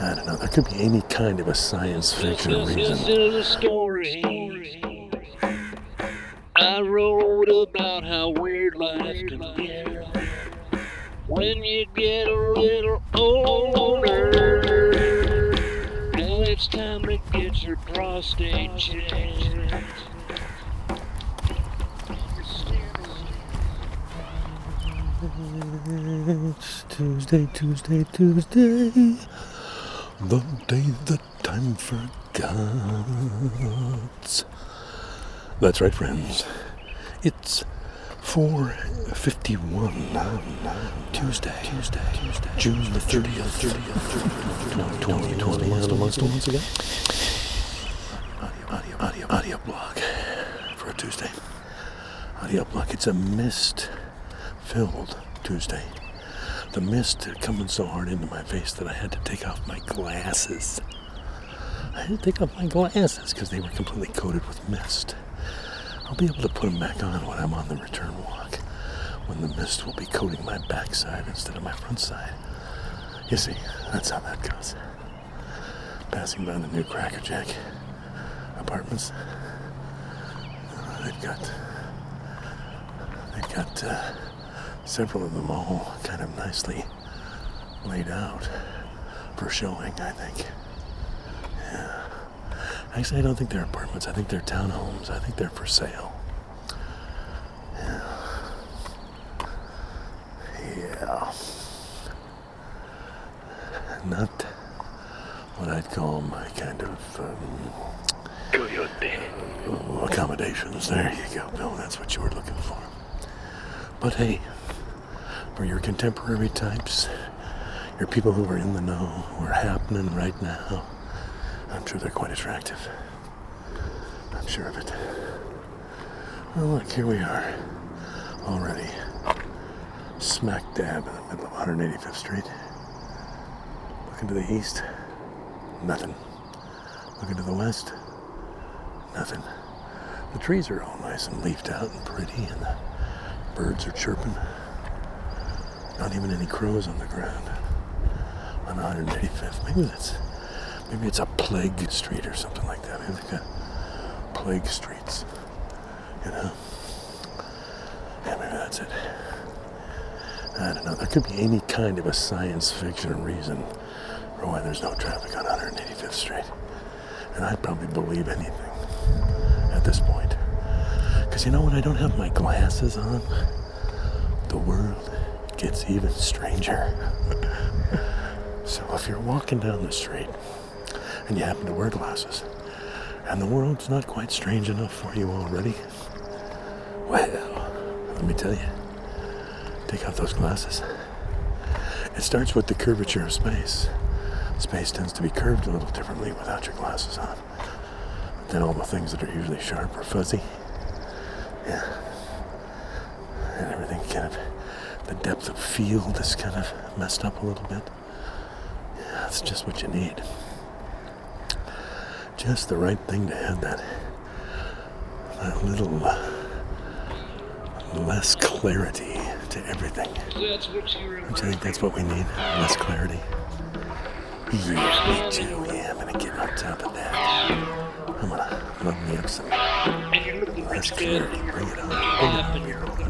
I don't know. There could be any kind of a science fiction This reason. is a story I wrote about how weird life can be when you get a little older. Now it's time to get your prostate checked. It's Tuesday, Tuesday, Tuesday. The day that time forgot. That's right, friends. It's 451. Tuesday, Tuesday, Tuesday. June the 30th, 30th, 2020. And amongst once again. Audio, audio, audio, audio blog for a Tuesday. Audio blog. It's a mist filled Tuesday. The mist had come in so hard into my face that I had to take off my glasses. I had to take off my glasses because they were completely coated with mist. I'll be able to put them back on when I'm on the return walk, when the mist will be coating my backside instead of my front side. You see, that's how that goes. Passing by the new Cracker Jack apartments, uh, they've got they've got uh, several of them all kind of nicely laid out for showing. I think. Yeah. Actually, I don't think they're apartments. I think they're townhomes. I think they're for sale. Yeah. Yeah. Not what I'd call my kind of um, accommodations. There you go, Bill. That's what you were looking for. But hey, for your contemporary types, your people who are in the know, who are happening right now, I'm sure they're quite attractive. I'm sure of it. Well, look, here we are, already smack dab in the middle of 185th Street. Looking to the east, nothing. Looking to the west, nothing. The trees are all nice and leafed out and pretty, and the birds are chirping. Not even any crows on the ground. On 185th. Maybe that's maybe it's a plague street or something like that. Maybe they've got plague streets. You know? Yeah, maybe that's it. I don't know. There could be any kind of a science fiction reason for why there's no traffic on 185th Street. And I'd probably believe anything at this point. Because you know when I don't have my glasses on, the world gets even stranger. so if you're walking down the street and you happen to wear glasses, and the world's not quite strange enough for you already, well, let me tell you, take off those glasses. It starts with the curvature of space. Space tends to be curved a little differently without your glasses on. Then all the things that are usually sharp are fuzzy. Yeah. And everything kind of, the depth of field is kind of messed up a little bit. Yeah, that's just what you need. Just the right thing to add that, that little uh, less clarity to everything. That's what you Don't you think that's what we need? Less clarity? Yeah, me too. Yeah, I'm gonna get on top of that. I'm gonna love me up some less clarity. Bring it on. Bring it on.